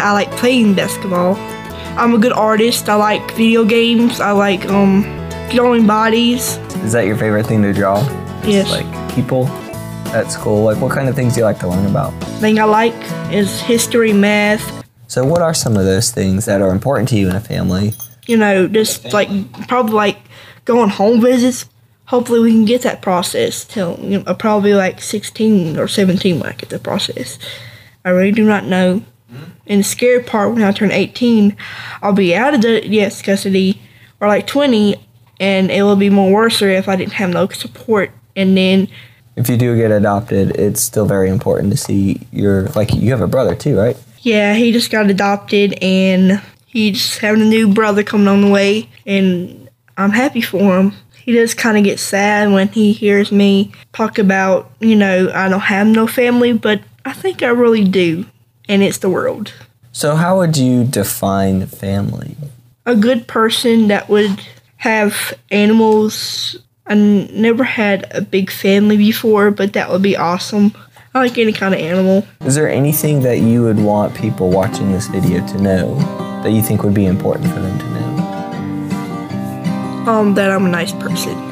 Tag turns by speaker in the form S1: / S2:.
S1: I like playing basketball. I'm a good artist. I like video games. I like um, drawing bodies.
S2: Is that your favorite thing to draw?
S1: Yes.
S2: Like people at school? Like what kind of things do you like to learn about?
S1: thing I like is history, math.
S2: So what are some of those things that are important to you in a family?
S1: You know, just like probably like going home visits. Hopefully, we can get that process till you know, probably like 16 or 17 when I get the process. I really do not know. And the scary part when I turn 18, I'll be out of the yes custody or like 20, and it will be more worse if I didn't have no support. And then
S2: If you do get adopted, it's still very important to see your like you have a brother too, right?
S1: Yeah, he just got adopted and he's having a new brother coming on the way and I'm happy for him. He does kind of get sad when he hears me talk about, you know, I don't have no family, but I think I really do. And it's the world.
S2: So how would you define family?
S1: A good person that would have animals. I n- never had a big family before, but that would be awesome. I like any kind of animal.
S2: Is there anything that you would want people watching this video to know that you think would be important for them to know?
S1: Um, that I'm a nice person.